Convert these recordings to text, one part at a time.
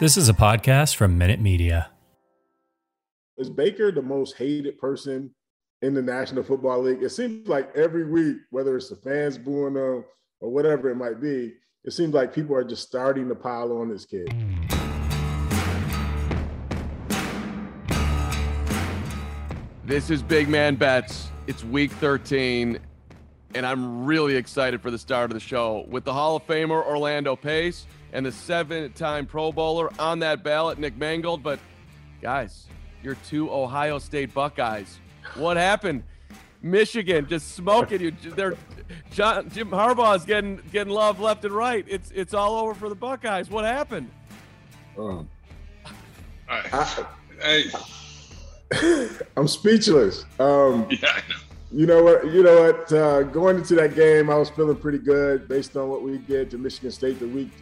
This is a podcast from Minute Media. Is Baker the most hated person in the National Football League? It seems like every week, whether it's the fans booing them or whatever it might be, it seems like people are just starting to pile on this kid. This is Big Man Bets. It's week 13, and I'm really excited for the start of the show with the Hall of Famer Orlando Pace and the seven time Pro Bowler on that ballot, Nick Mangold. But guys, you're two Ohio State Buckeyes. What happened? Michigan just smoking you. They're John, Jim Harbaugh is getting getting love left and right. It's it's all over for the Buckeyes. What happened? Um, I, I, I'm speechless. Um, yeah, I know. you know what? You know what? Uh, going into that game, I was feeling pretty good based on what we did to Michigan State the week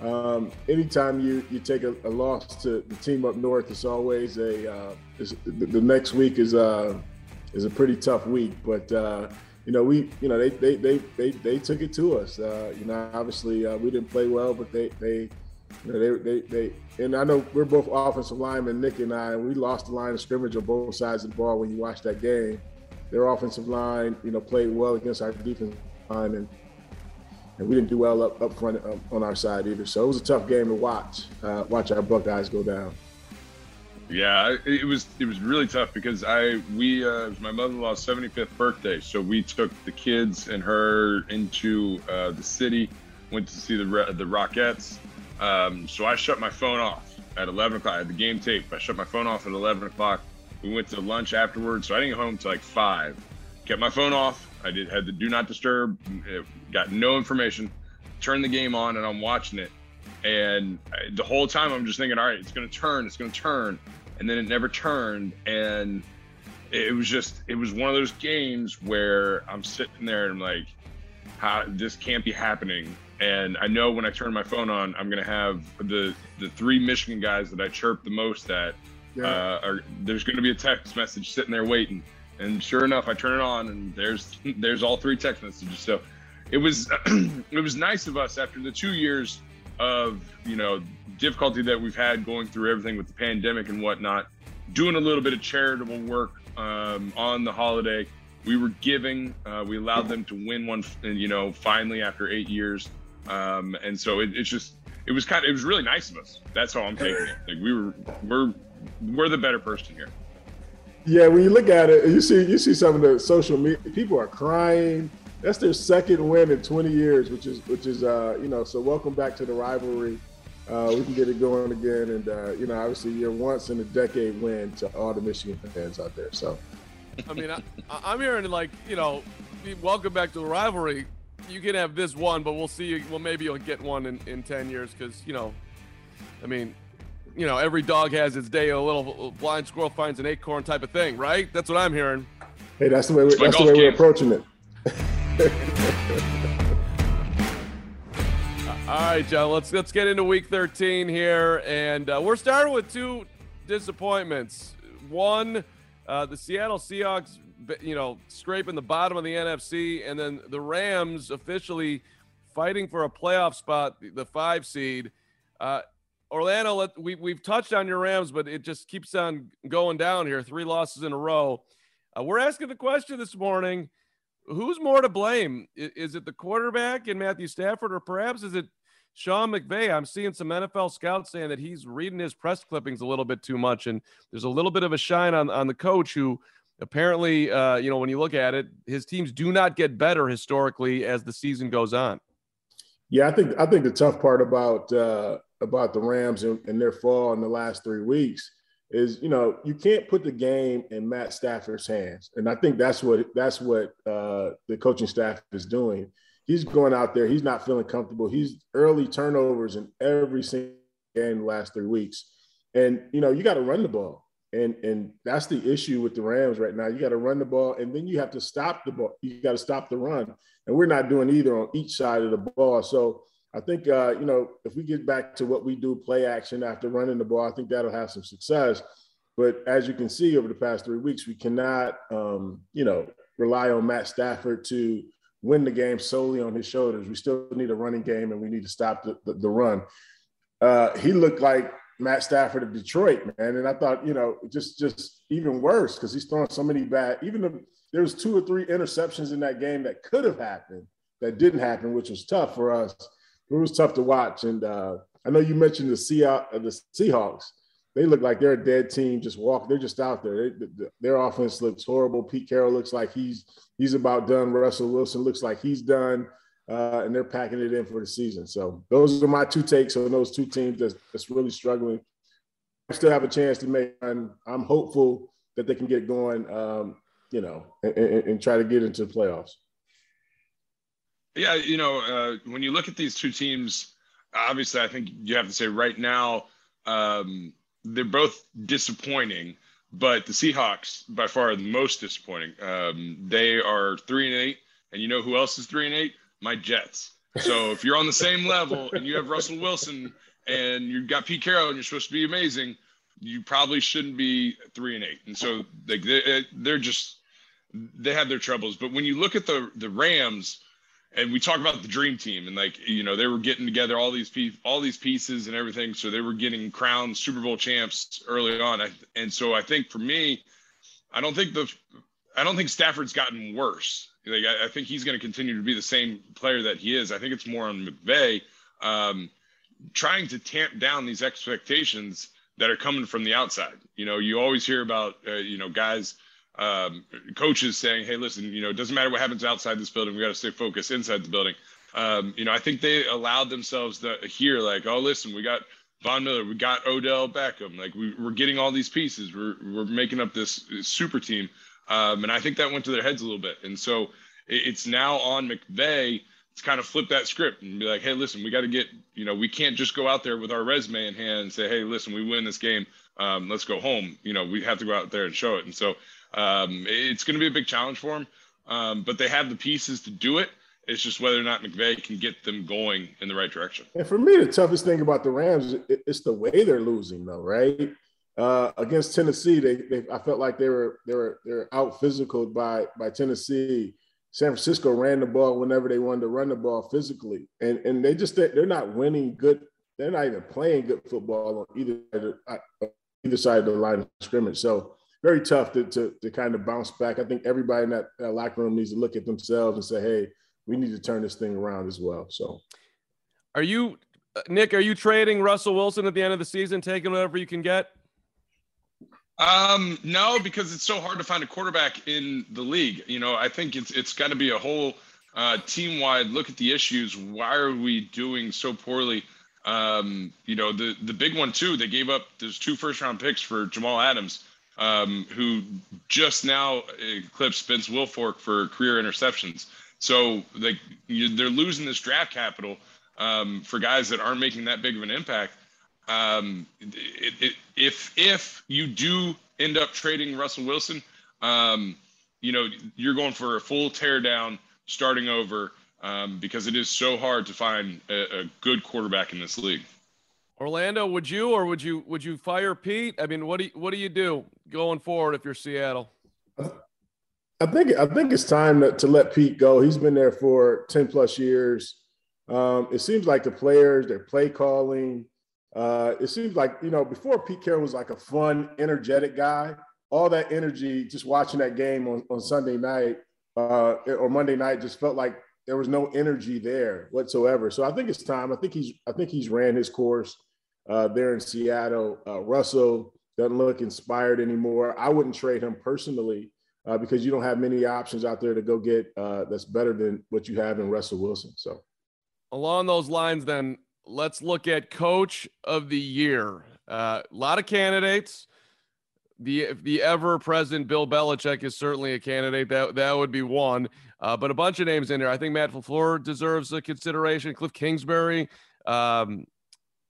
Um, anytime you you take a, a, loss to the team up north, it's always a uh, it's, the, the, next week is uh is a pretty tough week. But uh, you know we you know they they they they, they took it to us. Uh, you know obviously uh, we didn't play well, but they they you know they they they and I know we're both offensive linemen, Nick and I, we lost the line of scrimmage on both sides of the ball when you watch that game. Their offensive line, you know, played well against our defense line and and we didn't do well up, up front um, on our side either. So it was a tough game to watch, uh, watch our Buckeyes go down. Yeah, it was it was really tough because I we uh, it was my mother-in-law's 75th birthday, so we took the kids and her into uh, the city, went to see the the Rockettes. Um, so I shut my phone off at 11 o'clock. I had the game tape. I shut my phone off at 11 o'clock. We went to lunch afterwards, so I didn't get home till like five. Kept my phone off. I did had the do not disturb. Got no information. Turned the game on and I'm watching it. And the whole time I'm just thinking, all right, it's going to turn. It's going to turn. And then it never turned. And it was just, it was one of those games where I'm sitting there and I'm like, how this can't be happening. And I know when I turn my phone on, I'm going to have the the three Michigan guys that I chirp the most at. Yeah. Uh, are, there's going to be a text message sitting there waiting and sure enough, I turn it on, and there's there's all three text messages. So it was it was nice of us after the two years of you know difficulty that we've had going through everything with the pandemic and whatnot, doing a little bit of charitable work um, on the holiday. We were giving. Uh, we allowed them to win one, you know, finally after eight years. Um, and so it, it's just it was kind of it was really nice of us. That's how I'm taking it. Like we were we're we're the better person here. Yeah, when you look at it, you see you see some of the social media. People are crying. That's their second win in 20 years, which is which is uh, you know. So welcome back to the rivalry. Uh, we can get it going again, and uh, you know, obviously, you're once in a decade win to all the Michigan fans out there. So, I mean, I, I'm hearing like you know, welcome back to the rivalry. You can have this one, but we'll see. Well, maybe you'll get one in, in 10 years because you know, I mean, you know, every dog has its day. A little blind squirrel finds an acorn type of thing, right? That's what I'm hearing. Hey, that's the way. We, that's the way we're approaching it. All right, John. Let's let's get into Week 13 here, and uh, we're starting with two disappointments. One, uh, the Seattle Seahawks, you know, scraping the bottom of the NFC, and then the Rams officially fighting for a playoff spot, the five seed. Uh, Orlando, let, we, we've touched on your Rams, but it just keeps on going down here. Three losses in a row. Uh, we're asking the question this morning who's more to blame? Is, is it the quarterback and Matthew Stafford, or perhaps is it Sean McVay? I'm seeing some NFL scouts saying that he's reading his press clippings a little bit too much, and there's a little bit of a shine on, on the coach who apparently, uh, you know, when you look at it, his teams do not get better historically as the season goes on. Yeah, I think I think the tough part about uh, about the Rams and, and, their fall in the last three weeks is, you know, you can't put the game in Matt Stafford's hands, and I think that's what that's what uh, the coaching staff is doing. He's going out there. He's not feeling comfortable. He's early turnovers in every single game the last three weeks, and you know you got to run the ball, and and that's the issue with the Rams right now. You got to run the ball, and then you have to stop the ball. You got to stop the run, and we're not doing either on each side of the ball. So I think uh, you know if we get back to what we do, play action after running the ball, I think that'll have some success. But as you can see over the past three weeks, we cannot um, you know rely on Matt Stafford to win the game solely on his shoulders. We still need a running game, and we need to stop the, the, the run. uh, he looked like Matt Stafford of Detroit, man. And I thought, you know, just just even worse because he's throwing so many bad. Even the, there was two or three interceptions in that game that could have happened that didn't happen, which was tough for us. It was tough to watch. And uh, I know you mentioned the Seahawks. The Seahawks. They look like they're a dead team. Just walk. They're just out there. They, their offense looks horrible. Pete Carroll looks like he's he's about done. Russell Wilson looks like he's done uh, and they're packing it in for the season. So those are my two takes on those two teams that's, that's really struggling. I still have a chance to make. I'm, I'm hopeful that they can get going. Um, you know, and, and, and, try to get into the playoffs. Yeah, you know, uh, when you look at these two teams, obviously, I think you have to say right now um, they're both disappointing. But the Seahawks, by far, the most disappointing. Um, they are three and eight, and you know who else is three and eight? my Jets. So if you're on the same level and you have Russell Wilson and you've got Pete Carroll and you're supposed to be amazing, you probably shouldn't be three and eight. And so like they, they're just they have their troubles. But when you look at the the Rams and we talk about the dream team and like you know they were getting together all these pieces, all these pieces and everything, so they were getting crowned Super Bowl champs early on. and so I think for me, I don't think the I don't think Stafford's gotten worse. Like I, I think he's going to continue to be the same player that he is. I think it's more on McVay um, trying to tamp down these expectations that are coming from the outside. You know, you always hear about uh, you know guys, um, coaches saying, "Hey, listen, you know, it doesn't matter what happens outside this building. We got to stay focused inside the building." Um, you know, I think they allowed themselves to hear like, "Oh, listen, we got." Von Miller, we got Odell Beckham. Like we, are getting all these pieces. We're, we're making up this super team. Um, and I think that went to their heads a little bit. And so it, it's now on McVay to kind of flip that script and be like, hey, listen, we got to get, you know, we can't just go out there with our resume in hand and say, hey, listen, we win this game. Um, let's go home. You know, we have to go out there and show it. And so um, it's going to be a big challenge for them. Um, but they have the pieces to do it. It's just whether or not McVay can get them going in the right direction. And for me, the toughest thing about the Rams, is the way they're losing, though, right? Uh, against Tennessee, they, they I felt like they were they were they were out physical by by Tennessee. San Francisco ran the ball whenever they wanted to run the ball physically, and and they just they're not winning good. They're not even playing good football on either uh, either side of the line of scrimmage. So very tough to, to, to kind of bounce back. I think everybody in that, that locker room needs to look at themselves and say, hey, we need to turn this thing around as well. So, are you Nick? Are you trading Russell Wilson at the end of the season, taking whatever you can get? Um, no, because it's so hard to find a quarterback in the league. You know, I think it's it's got to be a whole uh, team wide look at the issues. Why are we doing so poorly? Um, you know, the the big one too. They gave up those two first round picks for Jamal Adams, um, who just now eclipsed Vince Wilfork for career interceptions. So you, they're losing this draft capital um, for guys that aren't making that big of an impact um, it, it, if if you do end up trading Russell Wilson, um, you know you're going for a full teardown, starting over, um, because it is so hard to find a, a, good quarterback in this league. Orlando, would you or would you would you fire Pete? I mean, what do you, what do you do going forward if you're Seattle? I think I think it's time to, to let Pete go. He's been there for ten plus years. Um, it seems like the players, their play calling, uh, it seems like you know before Pete Carroll was like a fun, energetic guy. All that energy, just watching that game on, on Sunday night uh, or Monday night, just felt like there was no energy there whatsoever. So I think it's time. I think he's I think he's ran his course uh, there in Seattle. Uh, Russell doesn't look inspired anymore. I wouldn't trade him personally uh, because you don't have many options out there to go get uh, that's better than what you have in Russell Wilson. So along those lines, then let's look at coach of the year. Uh, a lot of candidates. The the ever present Bill Belichick is certainly a candidate. That that would be one. Uh, but a bunch of names in there. I think Matt LaFleur deserves a consideration. Cliff Kingsbury. Um,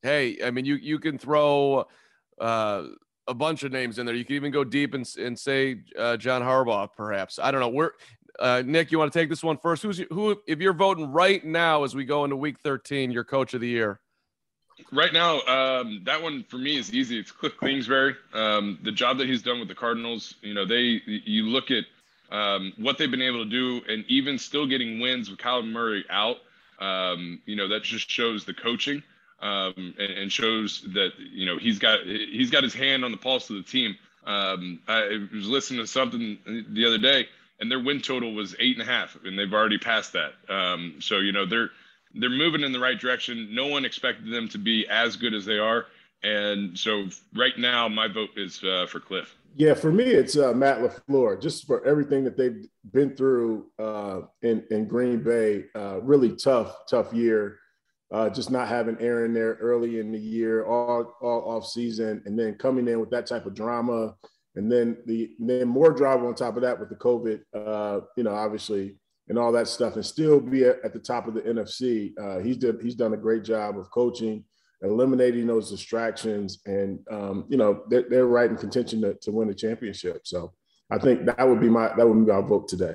hey, I mean, you you can throw uh, a bunch of names in there. You can even go deep and, and say uh, John Harbaugh, perhaps. I don't know. Where uh, Nick, you want to take this one first? Who's who? If you're voting right now as we go into Week 13, your Coach of the Year. Right now, um, that one for me is easy. It's Cliff Kingsbury. Um, the job that he's done with the Cardinals, you know, they you look at um, what they've been able to do, and even still getting wins with Kyler Murray out. Um, you know, that just shows the coaching. Um, and, and, shows that you know he's got he's got his hand on the pulse of the team. Um, I was listening to something the other day, and their win total was eight and a half, and they've already passed that. Um, so you know they're they're moving in the right direction. No one expected them to be as good as they are, and so right now my vote is uh, for Cliff. Yeah, for me, it's uh, Matt LaFleur, just for everything that they've been through uh, in, in Green Bay. Uh, really tough, tough year. Uh, just not having Aaron there early in the year, all, all off season, and then coming in with that type of drama. And then the then more drama on top of that with the COVID, uh, you know, obviously, and all that stuff, and still be at, at the top of the NFC. Uh, he's did he's done a great job of coaching eliminating those distractions, and um, you know they're, they're right in contention to, to win the championship. So I think that would be my that would be my vote today.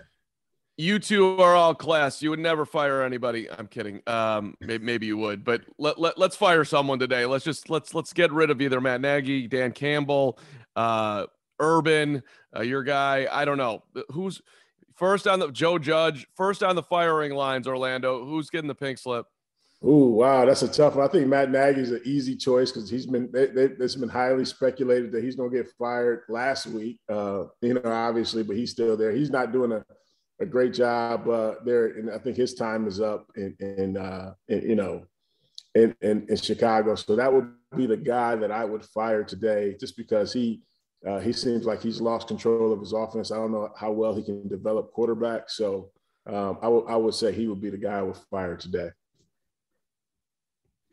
You two are all class. You would never fire anybody. I'm kidding. Um, maybe, maybe you would, but let, let let's fire someone today. Let's just let's let's get rid of either Matt Nagy, Dan Campbell, uh, Urban, uh, your guy. I don't know who's first on the Joe Judge, first on the firing lines. Orlando, who's getting the pink slip? Ooh, wow, that's a tough one. I think Matt Nagy is an easy choice because he's been they, they, it's been highly speculated that he's going to get fired last week. Uh, you know, obviously, but he's still there. He's not doing a, a great job uh, there, and I think his time is up. In, in, uh, in you know, in, in, in Chicago, so that would be the guy that I would fire today, just because he uh, he seems like he's lost control of his offense. I don't know how well he can develop quarterback, so um, I would I would say he would be the guy I would fire today.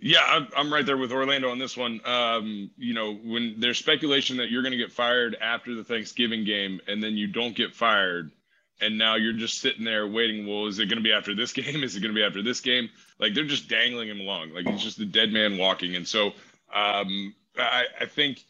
Yeah, I'm right there with Orlando on this one. Um, you know, when there's speculation that you're going to get fired after the Thanksgiving game and then you don't get fired, and now you're just sitting there waiting. Well, is it going to be after this game? Is it going to be after this game? Like they're just dangling him along. Like he's just a dead man walking. And so um, I, I think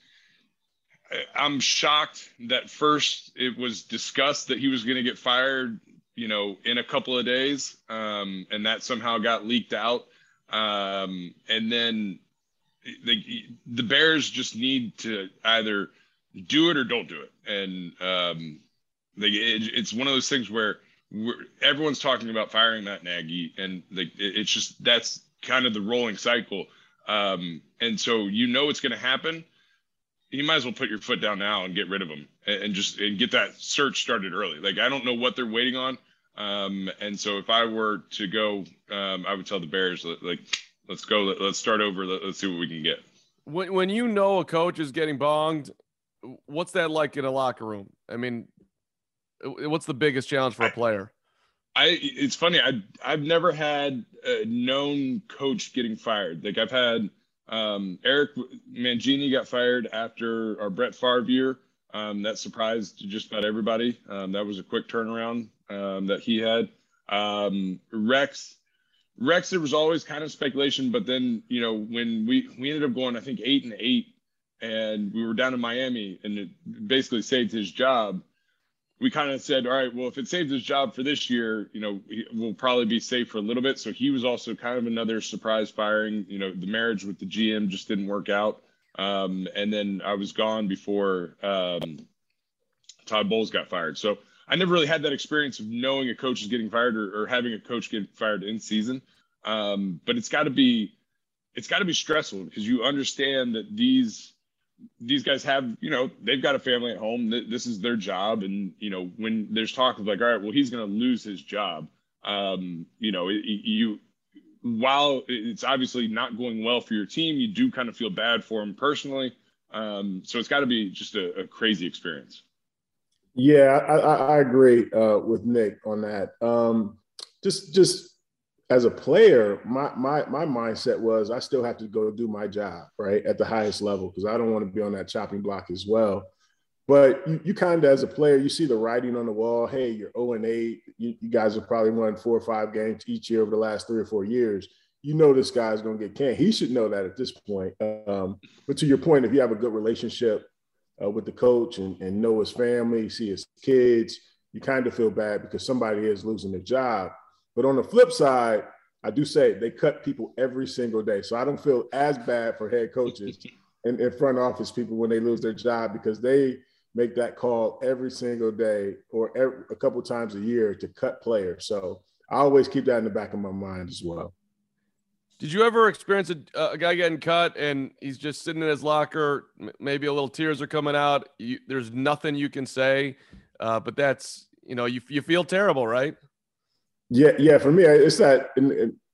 I'm shocked that first it was discussed that he was going to get fired, you know, in a couple of days, um, and that somehow got leaked out. Um, and then the, the Bears just need to either do it or don't do it. And um, they, it, it's one of those things where everyone's talking about firing Matt Nagy, and the, it, it's just that's kind of the rolling cycle. Um, and so you know it's going to happen. You might as well put your foot down now and get rid of him, and, and just and get that search started early. Like I don't know what they're waiting on. Um, and so if I were to go, um, I would tell the Bears, like, let's go, let, us start over, let, us see what we can get. When, when you know a coach is getting bonged, what's that like in a locker room? I mean, what's the biggest challenge for a player? I, it's funny. I, I've never had a known coach getting fired. Like I've had, um, Eric Mangini got fired after our Brett Favre year. Um, that surprised just about everybody. Um, that was a quick turnaround um, that he had. Um, Rex, Rex, there was always kind of speculation, but then you know when we we ended up going, I think eight and eight, and we were down in Miami, and it basically saved his job. We kind of said, all right, well, if it saves his job for this year, you know, we'll probably be safe for a little bit. So he was also kind of another surprise firing. You know, the marriage with the GM just didn't work out. Um, and then I was gone before um, Todd Bowles got fired. So I never really had that experience of knowing a coach is getting fired or, or having a coach get fired in season. Um, but it's got to be it's got to be stressful because you understand that these these guys have you know they've got a family at home. This is their job, and you know when there's talk of like, all right, well he's going to lose his job. Um, you know, it, you while it's obviously not going well for your team, you do kind of feel bad for him personally. Um, so it's got to be just a, a crazy experience. Yeah, I, I agree uh, with Nick on that. Um, just just as a player, my my my mindset was I still have to go do my job right at the highest level because I don't want to be on that chopping block as well. But you, you kind of as a player, you see the writing on the wall. Hey, you're 0 and 8. You, you guys have probably won four or five games each year over the last three or four years. You know this guy's going to get canned. He should know that at this point. Um, but to your point, if you have a good relationship uh, with the coach and, and know his family, see his kids, you kind of feel bad because somebody is losing their job. But on the flip side, I do say they cut people every single day. So I don't feel as bad for head coaches and, and front office people when they lose their job because they make that call every single day or every, a couple times a year to cut players. So I always keep that in the back of my mind as well. Did you ever experience a, a, guy getting cut and he's just sitting in his locker? Maybe a little tears are coming out. You, there's nothing you can say, uh, but that's you know you you feel terrible, right? Yeah, yeah. For me, it's that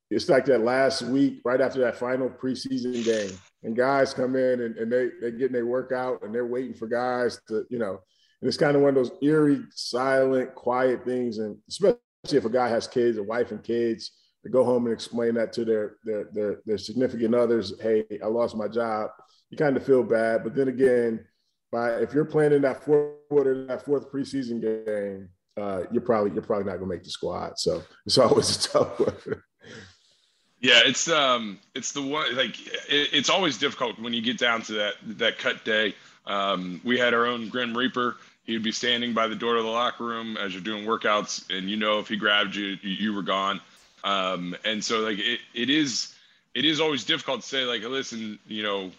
it's like that last week right after that final preseason game, and guys come in and, and they they getting their workout and they're waiting for guys to you know, and it's kind of one of those eerie, silent, quiet things, and especially if a guy has kids, a wife and kids to go home and explain that to their their their, their significant others. Hey, I lost my job. You kind of feel bad, but then again, by if you're playing in that fourth quarter, that fourth preseason game, uh, you're probably you're probably not gonna make the squad. So it's always a tough one. Yeah, it's um, it's the one like it, it's always difficult when you get down to that that cut day. Um, we had our own Grim Reaper. He would be standing by the door of the locker room as you're doing workouts, and you know if he grabbed you, you, you were gone. Um, and so like it, it is it is always difficult to say like listen you know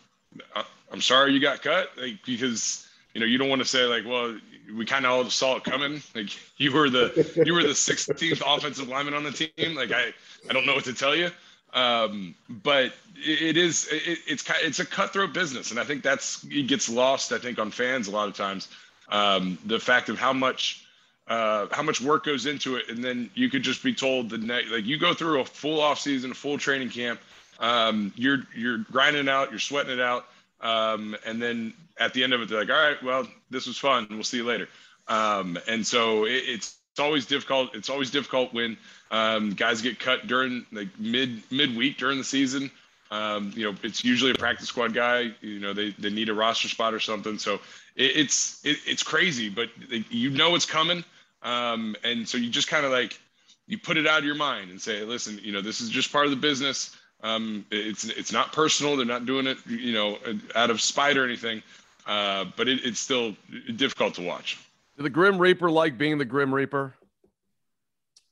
i'm sorry you got cut like because you know you don't want to say like well we kind of all saw it coming. Like you were the you were the 16th offensive lineman on the team. Like i i don't know what to tell you. Um, but it, it is it, it's it's a cutthroat business and i think that's it gets lost i think on fans a lot of times. Um, the fact of how much uh, how much work goes into it, and then you could just be told the next like you go through a full off season, a full training camp, um, you're you're grinding it out, you're sweating it out, um, and then at the end of it, they're like, all right, well, this was fun, we'll see you later. Um, and so it, it's it's always difficult. It's always difficult when um, guys get cut during like mid midweek during the season. Um, you know, it's usually a practice squad guy. You know, they, they need a roster spot or something. So it, it's it, it's crazy, but you know it's coming. Um, and so you just kind of like you put it out of your mind and say, listen, you know, this is just part of the business. Um, it's it's not personal. They're not doing it, you know, out of spite or anything. Uh, but it, it's still difficult to watch. Do the Grim Reaper like being the Grim Reaper?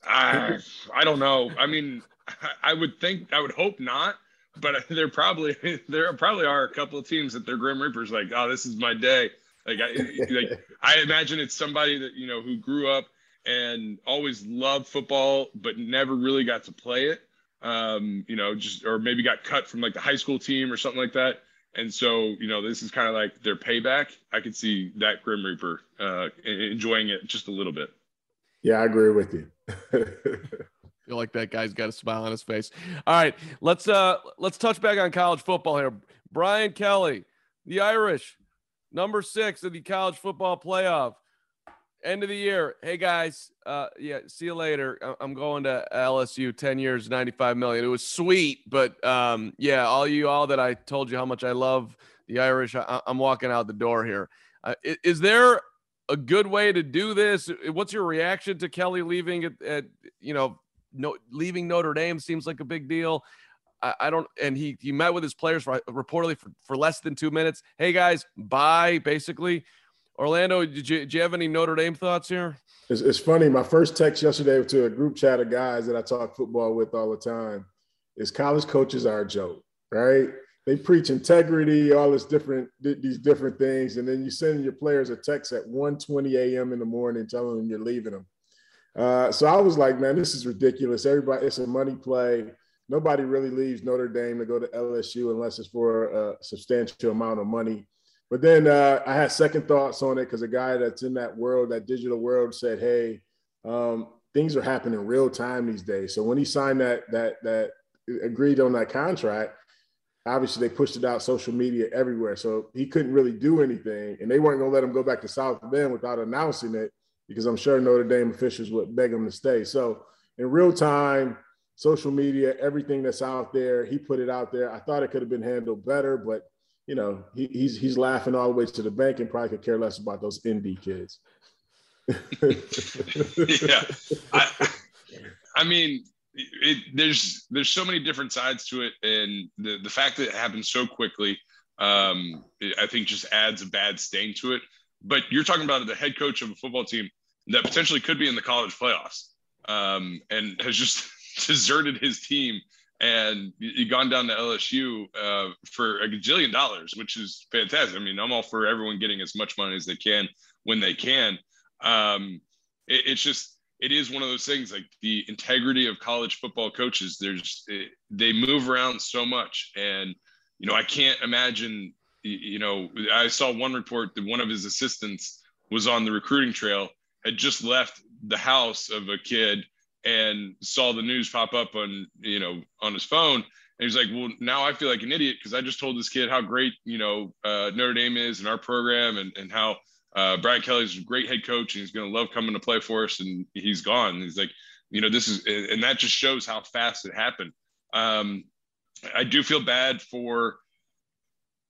I I don't know. I mean, I would think I would hope not. But there probably there probably are a couple of teams that their Grim Reapers like, oh, this is my day. Like I like I imagine it's somebody that you know who grew up and always loved football but never really got to play it. Um, you know, just or maybe got cut from like the high school team or something like that. And so, you know, this is kind of like their payback. I could see that Grim Reaper uh, enjoying it just a little bit. Yeah, I agree with you. feel like that guy's got a smile on his face. All right, let's uh let's touch back on college football here. Brian Kelly, the Irish number six of the college football playoff. End of the year. Hey guys, uh, yeah, see you later. I'm going to LSU. Ten years, 95 million. It was sweet, but um, yeah, all you all that I told you how much I love the Irish. I, am walking out the door here. Uh, is, is there a good way to do this? What's your reaction to Kelly leaving at, at you know, no, leaving Notre Dame seems like a big deal. I, I don't. And he he met with his players for, reportedly for, for less than two minutes. Hey guys, bye. Basically, Orlando. Did you, did you have any Notre Dame thoughts here? It's, it's funny. My first text yesterday to a group chat of guys that I talk football with all the time is college coaches are a joke, right? They preach integrity, all this different these different things, and then you send your players a text at 1:20 a.m. in the morning telling them you're leaving them. Uh, so I was like, man, this is ridiculous. Everybody, it's a money play nobody really leaves Notre Dame to go to LSU unless it's for a substantial amount of money. But then uh, I had second thoughts on it because a guy that's in that world, that digital world, said, "Hey, um, things are happening real time these days." So when he signed that that that agreed on that contract, obviously they pushed it out social media everywhere. So he couldn't really do anything, and they weren't going to let him go back to South Bend without announcing it because I'm sure Notre Dame officials would beg him to stay. So in real time, social media, everything that's out there. He put it out there. I thought it could have been handled better, but you know, he, he's he's laughing all the way to the bank and probably could care less about those ND kids. yeah, I, I mean, it, there's there's so many different sides to it, and the the fact that it happened so quickly, um, I think just adds a bad stain to it. But you're talking about the head coach of a football team that potentially could be in the college playoffs, um, and has just deserted his team and you've gone down to LSU uh, for a gajillion dollars, which is fantastic. I mean, I'm all for everyone getting as much money as they can when they can. Um, it, it's just it is one of those things like the integrity of college football coaches. There's they move around so much, and you know I can't imagine. You know, I saw one report that one of his assistants was on the recruiting trail, had just left the house of a kid and saw the news pop up on you know on his phone and he's like well now i feel like an idiot because i just told this kid how great you know uh, notre dame is and our program and, and how uh, brian kelly's a great head coach and he's going to love coming to play for us and he's gone and he's like you know this is and that just shows how fast it happened um, i do feel bad for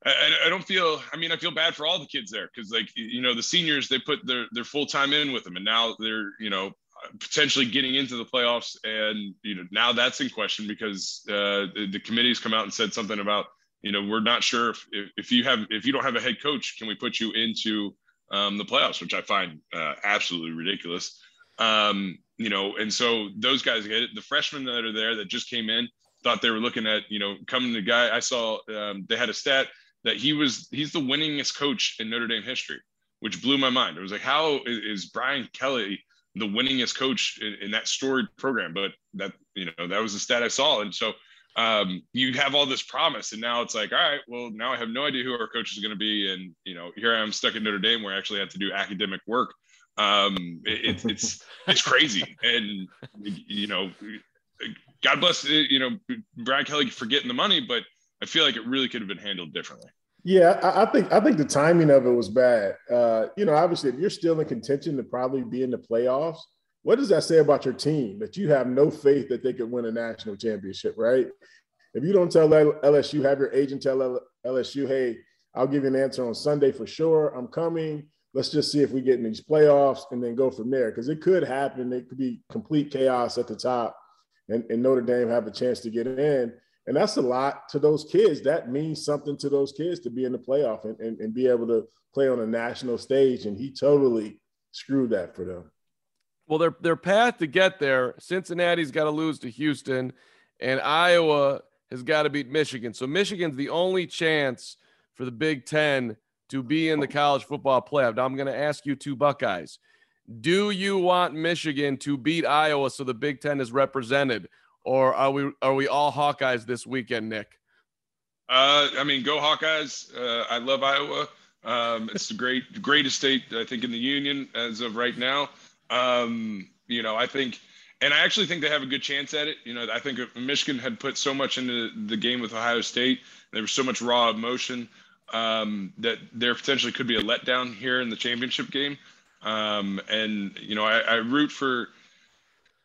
I, I, don't feel. I mean, I feel bad for all the kids there because, like, you know, the seniors they put their their full time in with them, and now they're you know potentially getting into the playoffs. And, you know, now that's in question because uh, the, the committee's come out and said something about, you know, we're not sure if, if, you have, if you don't have a head coach, can we put you into um, the playoffs, which I find uh, absolutely ridiculous. Um, you know, and so those guys get it. The freshmen that are there that just came in thought they were looking at, you know, coming to the guy. I saw um, they had a stat that he was, he's the winningest coach in Notre Dame history, which blew my mind. It was like, how is Brian Kelly the winningest coach in, in, that storied program. But that you know that was the stat I saw, and so um, you have all this promise, and now it's like, all right, well, now I have no idea who our coach is going to be, and you know, here I am stuck at Notre Dame where I actually have to do academic work. Um, it, it's it's crazy, and you know, God bless you know Brad Kelly for getting the money, but I feel like it really could have been handled differently. Yeah, I, I, think I think the timing of it was bad. Uh, you know, obviously, if you're still in contention to probably be in the playoffs, what does that say about your team that you have no faith that they could win a national championship, right? If you don't tell LSU, have your agent tell LSU, hey, I'll give you an answer on Sunday for sure. I'm coming. Let's just see if we get in these playoffs and then go from there. Because it could happen. It could be complete chaos at the top and, and Notre Dame have a chance to get in. And that's a lot to those kids. That means something to those kids to be in the playoff and, and, and be able to play on a national stage. And he totally screwed that for them. Well, their their path to get there, Cincinnati's got to lose to Houston, and Iowa has got to beat Michigan. So Michigan's the only chance for the Big Ten to be in the college football playoff. Now I'm going to ask you two Buckeyes. Do you want Michigan to beat Iowa so the Big Ten is represented, or are we are we all Hawkeyes this weekend, Nick? Uh, I mean, go Hawkeyes. Uh, I love Iowa. Um, it's the great greatest state I think in the union as of right now. Um, you know, I think, and I actually think they have a good chance at it. You know, I think Michigan had put so much into the game with Ohio State. There was so much raw emotion um, that there potentially could be a letdown here in the championship game. Um, and you know, I, I root for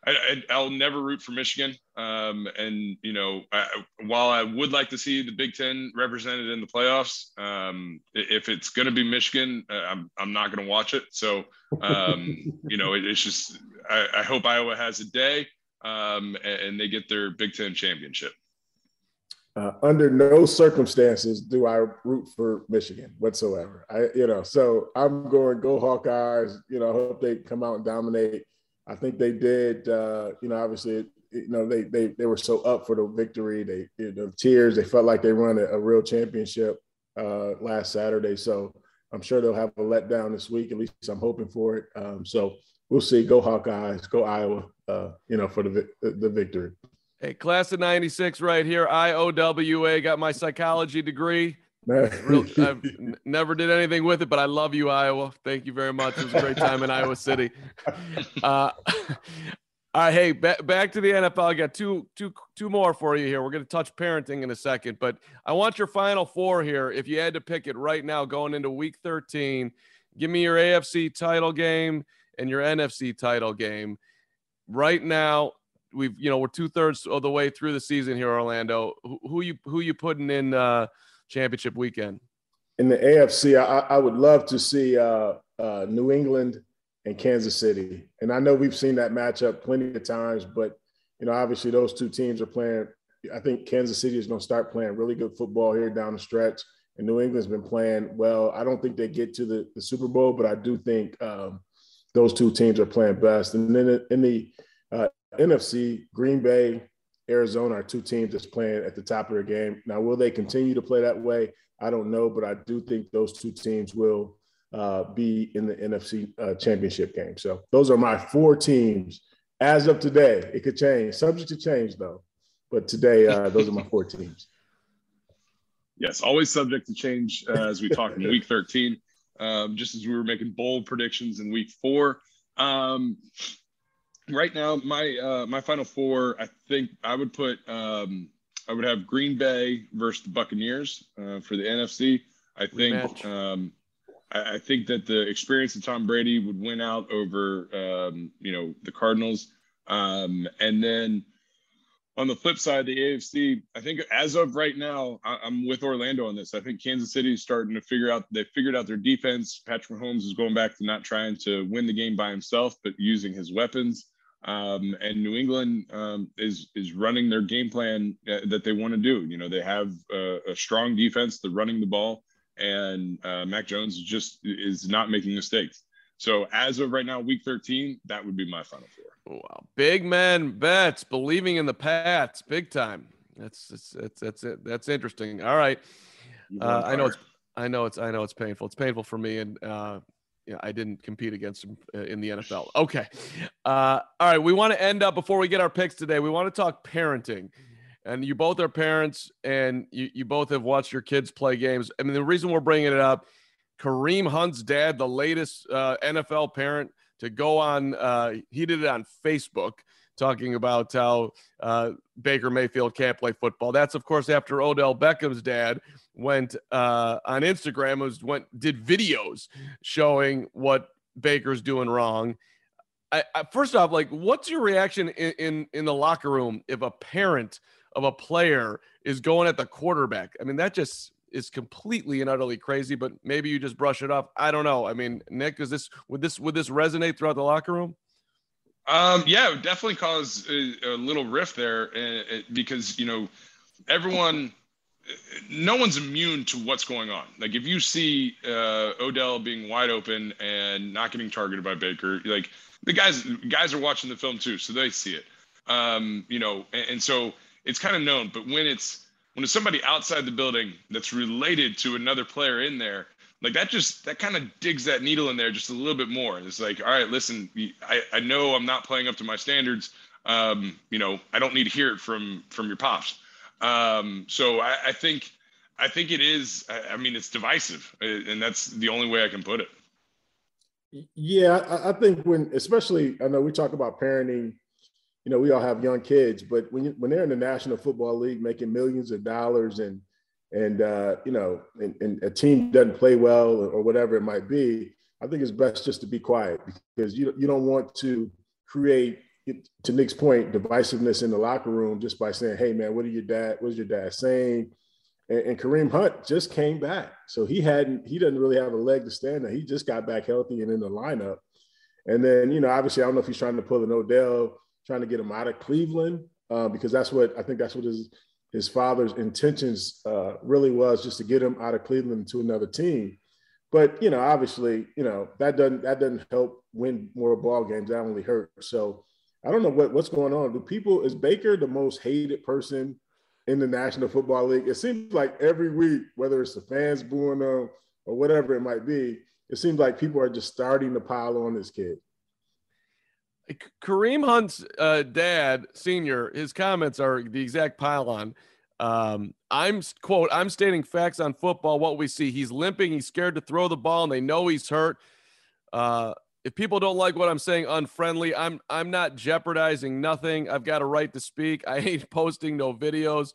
I, will never root for Michigan. Um, and you know, I, while I would like to see the Big Ten represented in the playoffs, um, if it's going to be Michigan, uh, I'm I'm not going to watch it. So, um, you know, it, it's just I, I, hope Iowa has a day um, and, and, they get their Big Ten championship. Uh, under no circumstances do I root for Michigan whatsoever. I, you know, so I'm going go Hawkeyes. You know, I hope they come out and dominate. I think they did. Uh, you know, obviously, you know, they they they were so up for the victory. They you know, tears. They felt like they won a, a real championship uh, last Saturday. So I'm sure they'll have a letdown this week. At least I'm hoping for it. Um, so we'll see. Go Hawkeyes. Go Iowa. Uh, you know, for the the victory. Hey, class of '96, right here. IOWA. Got my psychology degree. Real, I never did anything with it, but I love you, Iowa. Thank you very much. It was a great time in Iowa City. Uh, all right, hey, back, back to the NFL. I got two, two, two more for you here. We're going to touch parenting in a second, but I want your final four here. If you had to pick it right now, going into Week 13, give me your AFC title game and your NFC title game. Right now, we've you know we're two thirds of the way through the season here, Orlando. Who, who you who you putting in? Uh, championship weekend? In the AFC, I, I would love to see uh, uh, New England and Kansas City. And I know we've seen that matchup plenty of times, but you know, obviously those two teams are playing. I think Kansas City is going to start playing really good football here down the stretch, and New England's been playing well. I don't think they get to the, the Super Bowl, but I do think um, those two teams are playing best. And then in the uh, NFC, Green Bay Arizona are two teams that's playing at the top of their game. Now, will they continue to play that way? I don't know, but I do think those two teams will uh, be in the NFC uh, Championship game. So those are my four teams as of today. It could change, subject to change though. But today, uh, those are my four teams. Yes, always subject to change uh, as we talk in week 13. Um, just as we were making bold predictions in week four. Um, right now, my uh, my final four, I think I would put um, I would have Green Bay versus the Buccaneers uh, for the NFC. I think um, I, I, think that the experience of Tom Brady would win out over um, you know the Cardinals, um, and then on the flip side, the AFC, I think as of right now, I, am with Orlando on this. I think Kansas City is starting to figure out they figured out their defense. Patrick Mahomes is going back to not trying to win the game by himself, but using his weapons. Um, and New England um, is is running their game plan uh, that they want to do. You know, they have a, a strong defense. They're running the ball, and uh, Mac Jones just is not making mistakes. So as of right now, week 13, that would be my final four. Wow, big man bets, believing in the Pats, big time. That's that's that's that's it. That's interesting. All right, uh, I know it's I know it's I know it's painful. It's painful for me, and uh, yeah, I didn't compete against him uh, in the NFL. Okay. Uh, all right. We want to end up before we get our picks today. We want to talk parenting. And you both are parents and you, you both have watched your kids play games. I mean, the reason we're bringing it up, Kareem Hunt's dad, the latest uh, NFL parent to go on, uh, he did it on Facebook talking about how uh, Baker Mayfield can't play football. That's, of course, after Odell Beckham's dad went uh, on Instagram was went did videos showing what Baker's doing wrong. I, I, first off, like, what's your reaction in, in in the locker room if a parent of a player is going at the quarterback? I mean, that just is completely and utterly crazy. But maybe you just brush it off. I don't know. I mean, Nick, is this would this would this resonate throughout the locker room? Um, yeah, definitely cause a, a little rift there uh, because you know everyone no one's immune to what's going on. Like if you see uh, Odell being wide open and not getting targeted by Baker, like the guys guys are watching the film too, so they see it. Um, you know, and, and so it's kind of known. But when it's when it's somebody outside the building that's related to another player in there, like that just that kind of digs that needle in there just a little bit more. It's like, all right, listen, I, I know I'm not playing up to my standards. Um, you know, I don't need to hear it from from your pops. Um, so I, I, think I think it is. I, I, mean, it's divisive, uh, and that's the only way I can put it. Yeah, I, I think when, especially, I know we talk about parenting. You know, we all have young kids, but when you, when they're in the National Football League making millions of dollars, and and uh, you know, and, and a team doesn't play well or, whatever it might be, I think it's best just to be quiet because you you don't want to create to Nick's point, divisiveness in the locker room just by saying, "Hey, man, what are your dad? What's your dad saying?" And, and, Kareem Hunt just came back, so he hadn't. He doesn't really have a leg to stand on. He just got back healthy and in the lineup. And then, you know, obviously, I don't know if he's trying to pull an Odell, trying to get him out of Cleveland, uh, because that's what I think that's what his his father's intentions uh, really was, just to get him out of Cleveland to another team. But you know, obviously, you know that doesn't that doesn't help win more ball games. That only hurts. So I don't know what, what's going on. Do people is Baker the most hated person in the National Football League? It seems like every week, whether it's the fans booing them or whatever it might be, it seems like people are just starting to pile on this kid. Kareem Hunt's uh, dad, senior, his comments are the exact pile on. Um, I'm quote, I'm stating facts on football. What we see, he's limping, he's scared to throw the ball, and they know he's hurt. Uh, if people don't like what I'm saying unfriendly, I'm I'm not jeopardizing nothing. I've got a right to speak. I ain't posting no videos.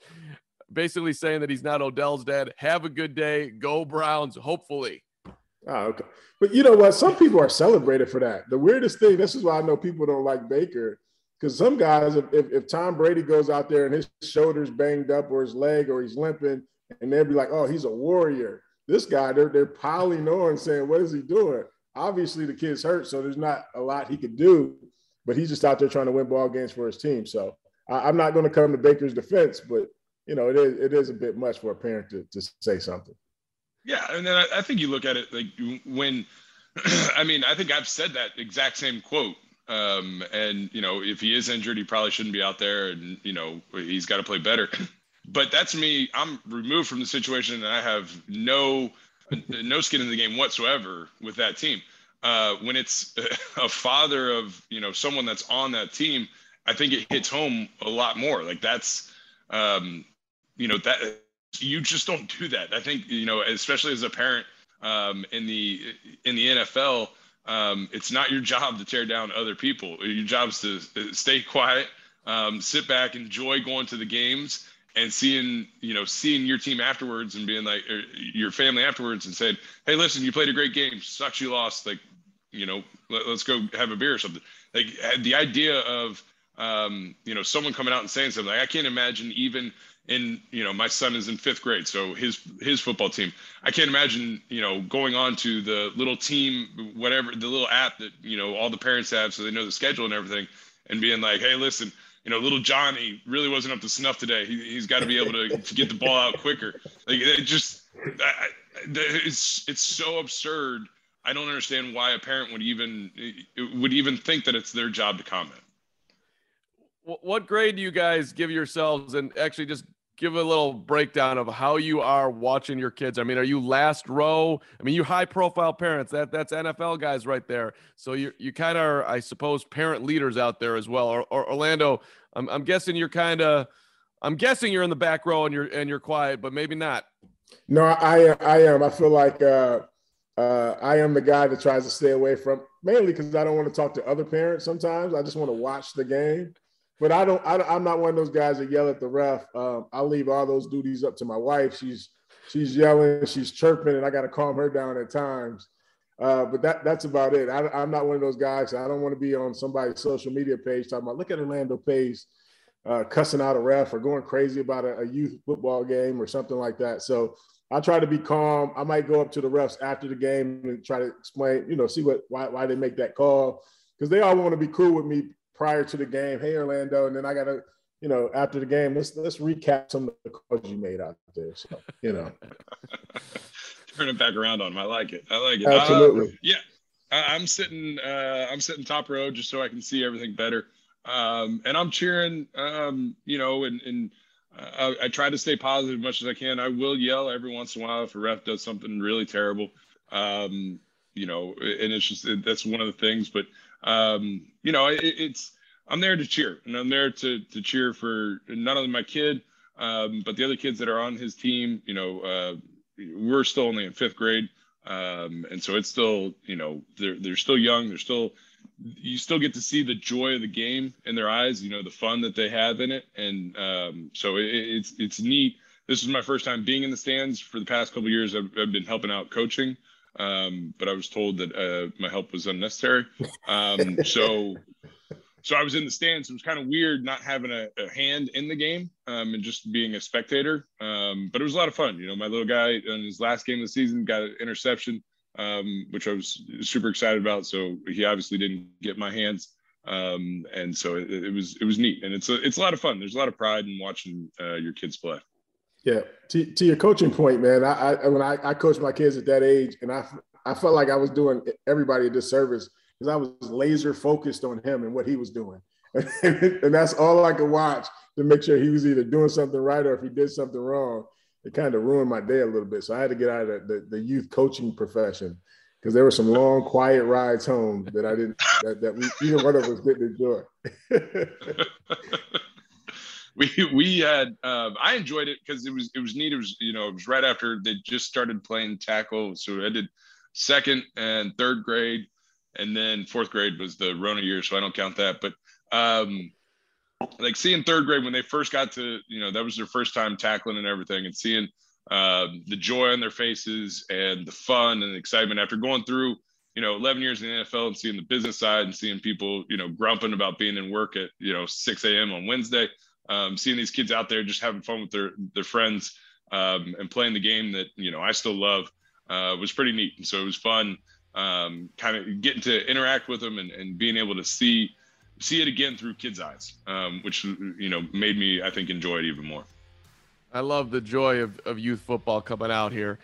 Basically saying that he's not Odell's dad. Have a good day. Go Browns, hopefully. Oh, okay. But you know what? Some people are celebrated for that. The weirdest thing, this is why I know people don't like Baker. Because some guys, if, if, if Tom Brady goes out there and his shoulder's banged up or his leg or he's limping, and they'll be like, oh, he's a warrior. This guy, they're, they're piling on saying, what is he doing? obviously the kid's hurt, so there's not a lot he could do, but he's just out there trying to win ball games for his team. So I, am not going to come to Baker's defense, but you know, it is it is a bit much for a parent to, to say something. Yeah, and then I, I think you look at it like when, I mean, I think I've said that exact same quote. Um, and you know, if he is injured, he probably shouldn't be out there, and you know, he's got to play better. But that's me. I'm removed from the situation, and I have no no skin in the game whatsoever with that team. Uh, when it's a father of you know someone that's on that team, I think it hits home a lot more. Like that's um, you know that you just don't do that. I think you know, especially as a parent um, in the in the NFL, um, it's not your job to tear down other people. Your job is to uh, stay quiet, um, sit back, enjoy going to the games, and seeing you know seeing your team afterwards and being like your family afterwards and said, "Hey, listen, you played a great game. Sucks you lost. Like, you know, let, us go have a beer or something." Like the idea of um, you know someone coming out and saying something. Like, I can't imagine even in you know my son is in fifth grade so his his football team. I can't imagine you know going on to the little team whatever the little app that you know all the parents have so they know the schedule and everything and being like hey listen you know little johnny really wasn't up to snuff today. He, has got to be able to, to get the ball out quicker. Like it just I, it's it's so absurd. I don't understand why a parent would even would even think that it's their job to comment. What grade do you guys give yourselves? And actually just give a little breakdown of how you are watching your kids. I mean, are you last row? I mean, you high profile parents. That that's NFL guys right there. So you you kind of I suppose, parent leaders out there as well. Or, or Orlando, I'm I'm guessing you're kind of, I'm guessing you're in the back row and you're and you're quiet, but maybe not. No, I I am. I feel like uh, uh, I am the guy that tries to stay away from mainly because I don't want to talk to other parents. Sometimes I just want to watch the game. But I don't. I, am not one of those guys that yell at the ref. Um, I leave all those duties up to my wife. She's she's yelling, she's chirping, and I got to calm her down at times. Uh, but that that's about it. I, am not one of those guys. I don't want to be on somebody's social media page talking about look at Orlando Pace uh, cussing out a ref or going crazy about a, a, youth football game or something like that. So I try to be calm. I might go up to the refs after the game and try to explain, you know, see what why why they make that call because they all want to be cool with me prior to the game, hey Orlando, and then I gotta, you know, after the game, let's let's recap some of the calls you made out there. So, you know. Turn it back around on him. I like it. I like it. Absolutely. Uh, yeah. I, am sitting uh, I'm sitting top row just so I can see everything better. Um, and I'm cheering um, you know, and and I, I, try to stay positive as much as I can. I will yell every once in a while if a ref does something really terrible. Um, you know, and it's just that's one of the things. But um, you know, it, it's I'm there to cheer, and I'm there to to cheer for not only my kid, um, but the other kids that are on his team. You know, uh, we're still only in fifth grade, um, and so it's still, you know, they're they're still young. They're still you still get to see the joy of the game in their eyes. You know, the fun that they have in it, and um, so it, it's it's neat. This is my first time being in the stands for the past couple years. I've, I've been helping out coaching um, but I was told that uh, my help was unnecessary. Um, so, so I was in the stands. It was kind of weird not having a, a hand in the game um, and just being a spectator. Um, but it was a lot of fun. You know, my little guy in his last game of the season got an interception, um, which I was super excited about. So he obviously didn't get my hands. Um, and so it, it, was it was neat, and it's a, it's a lot of fun. There's a lot of pride in watching uh, your kids play. Yeah, to, to your coaching point, man. I, I when I, I coached my kids at that age, and I I felt like I was doing everybody a disservice because I was laser focused on him and what he was doing, and that's all I could watch to make sure he was either doing something right or if he did something wrong. It kind of ruined my day a little bit, so I had to get out of the, the, the youth coaching profession because there were some long, quiet rides home that I didn't that, that we, either one of us didn't enjoy. we we had um, I enjoyed it because it was it was neat. It was you know it was right after they just started playing tackle, so I did second and third grade, and then fourth grade was the Rona year, so I don't count that. But um, like seeing third grade when they first got to you know that was their first time tackling and everything, and seeing uh, the joy on their faces and the fun and the excitement after going through you know 11 years in the NFL and seeing the business side and seeing people you know grumping about being in work at you know 6 a.m. on Wednesday um, seeing these kids out there just having fun with their their friends um, and playing the game that you know I still love uh, was pretty neat. And so it was fun, um, kind of getting to interact with them and, and being able to see see it again through kids' eyes, um, which you know made me I think enjoy it even more. I love the joy of, of youth football coming out here,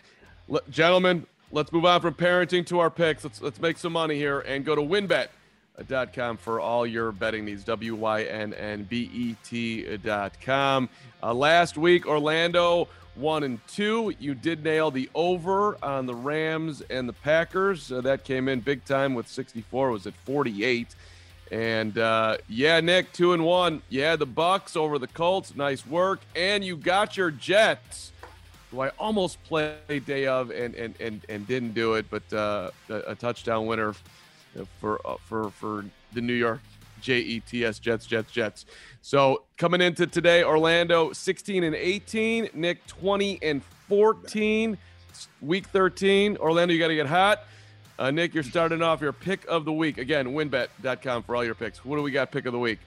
L- gentlemen. Let's move on from parenting to our picks. Let's let's make some money here and go to WynnBET dot com for all your betting needs. W Y N N B E T dot com. Uh, last week, Orlando one and two. You did nail the over on the Rams and the Packers. Uh, that came in big time with 64. Was at 48. And uh, yeah, Nick, two and one. Yeah, the Bucks over the Colts. Nice work. And you got your Jets, who I almost played day of and and and, and didn't do it, but uh, a, a, touchdown winner for uh, for for the New York J E T S Jets Jets Jets. So coming into today, Orlando 16 and 18, Nick 20 and 14. Week 13, Orlando, you got to get hot. Uh, Nick, you're starting off your pick of the week. Again, WynnBET.com for all your picks. What do we got pick of the week?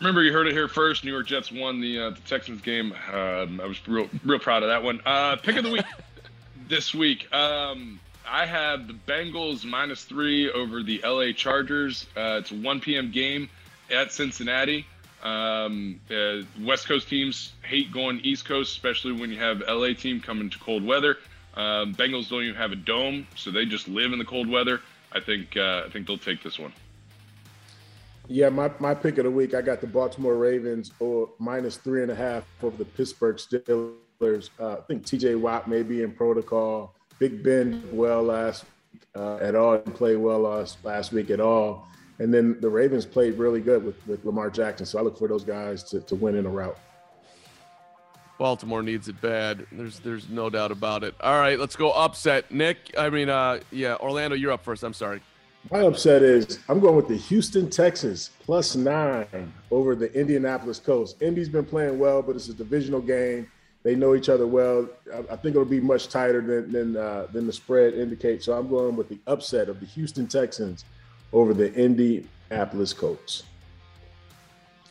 Remember, you heard it here first. New York Jets won the, uh, the Texans game. Um, I was real, real proud of that one. Uh, pick of the week this week. Um, I have the Bengals minus three over the LA Chargers. Uh, it's a 1 p.m. game at Cincinnati. Um, uh, West Coast teams hate going East Coast, especially when you have LA team coming to cold weather. Um, Bengals don't even have a dome, so they just live in the cold weather. I think uh, I think they'll take this one. Yeah, my, my pick of the week, I got the Baltimore Ravens or minus three and a half over the Pittsburgh Steelers. Uh, I think TJ Watt may be in protocol. Big Ben well last uh, at all, didn't play well last, last week at all. And then the Ravens played really good with, with Lamar Jackson. So I look for those guys to, to win in a rout. Baltimore needs it bad. There's there's no doubt about it. All right, let's go upset. Nick, I mean, uh, yeah, Orlando, you're up first. I'm sorry. My upset is I'm going with the Houston Texans plus nine over the Indianapolis Colts. Indy's been playing well, but it's a divisional game. They know each other well. I, think it'll be much tighter than than, uh, than the spread indicates. So I'm going with the upset of the Houston Texans over the Indianapolis Colts.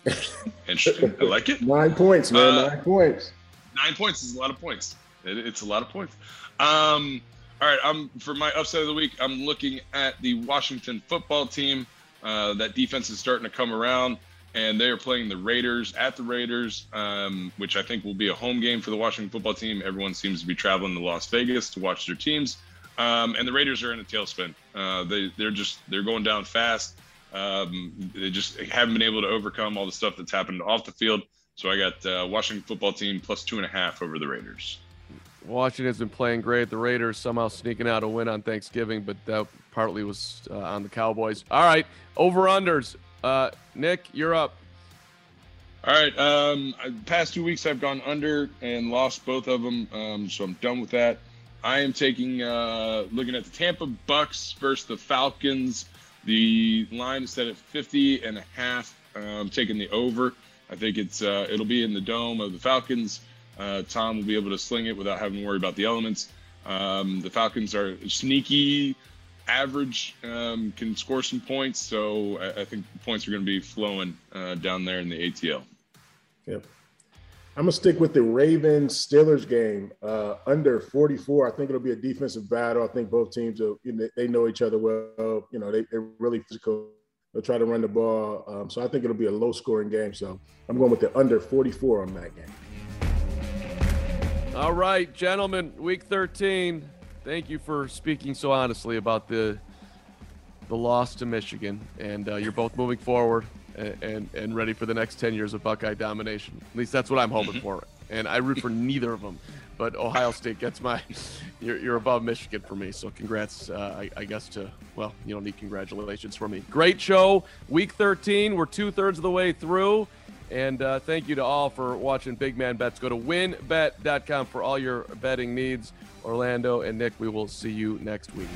Interesting. I like it. Nine points, man. Uh, nine points. Nine points is a lot of points. It, it's a lot of points. Um, all right. I'm for my upset of the week. I'm looking at the Washington football team. Uh, that defense is starting to come around, and they are playing the Raiders at the Raiders, um, which I think will be a home game for the Washington football team. Everyone seems to be traveling to Las Vegas to watch their teams. Um, and the Raiders are in a tailspin. Uh, they they're just they're going down fast. Um, they just haven't been able to overcome all the stuff that's happened off the field. So I got uh, Washington football team plus two and a half over the Raiders. Washington's been playing great. The Raiders somehow sneaking out a win on Thanksgiving, but that partly was uh, on the Cowboys. All right, over unders. Uh, Nick, you're up. All right. Um, past two weeks I've gone under and lost both of them, um, so I'm done with that. I am taking uh, looking at the Tampa Bucks versus the Falcons. The line is set at 50 and a half. Uh, I'm taking the over. I think it's uh, it'll be in the dome of the Falcons. Uh, Tom will be able to sling it without having to worry about the elements. Um, the Falcons are sneaky, average, um, can score some points. So I, I think points are going to be flowing uh, down there in the ATL. Yep. I'm gonna stick with the Ravens Steelers game uh, under 44. I think it'll be a defensive battle. I think both teams are, you know, they know each other well. You know, they, they're really physical. They'll try to run the ball. Um, so I think it'll be a low scoring game. So I'm going with the under 44 on that game. All right, gentlemen, week 13. Thank you for speaking so honestly about the the loss to Michigan, and uh, you're both moving forward and, and, ready for the next 10 years of Buckeye domination. At least that's what I'm hoping for. And I root for neither of them. But Ohio State gets my, you're, you're above Michigan for me. So congrats, uh, I, I, guess, to, well, you don't need congratulations for me. Great show. Week 13. We're two thirds of the way through. And uh, thank you to all for watching Big Man Bets. Go to WynnBET.com for all your betting needs. Orlando and Nick, we will see you next week.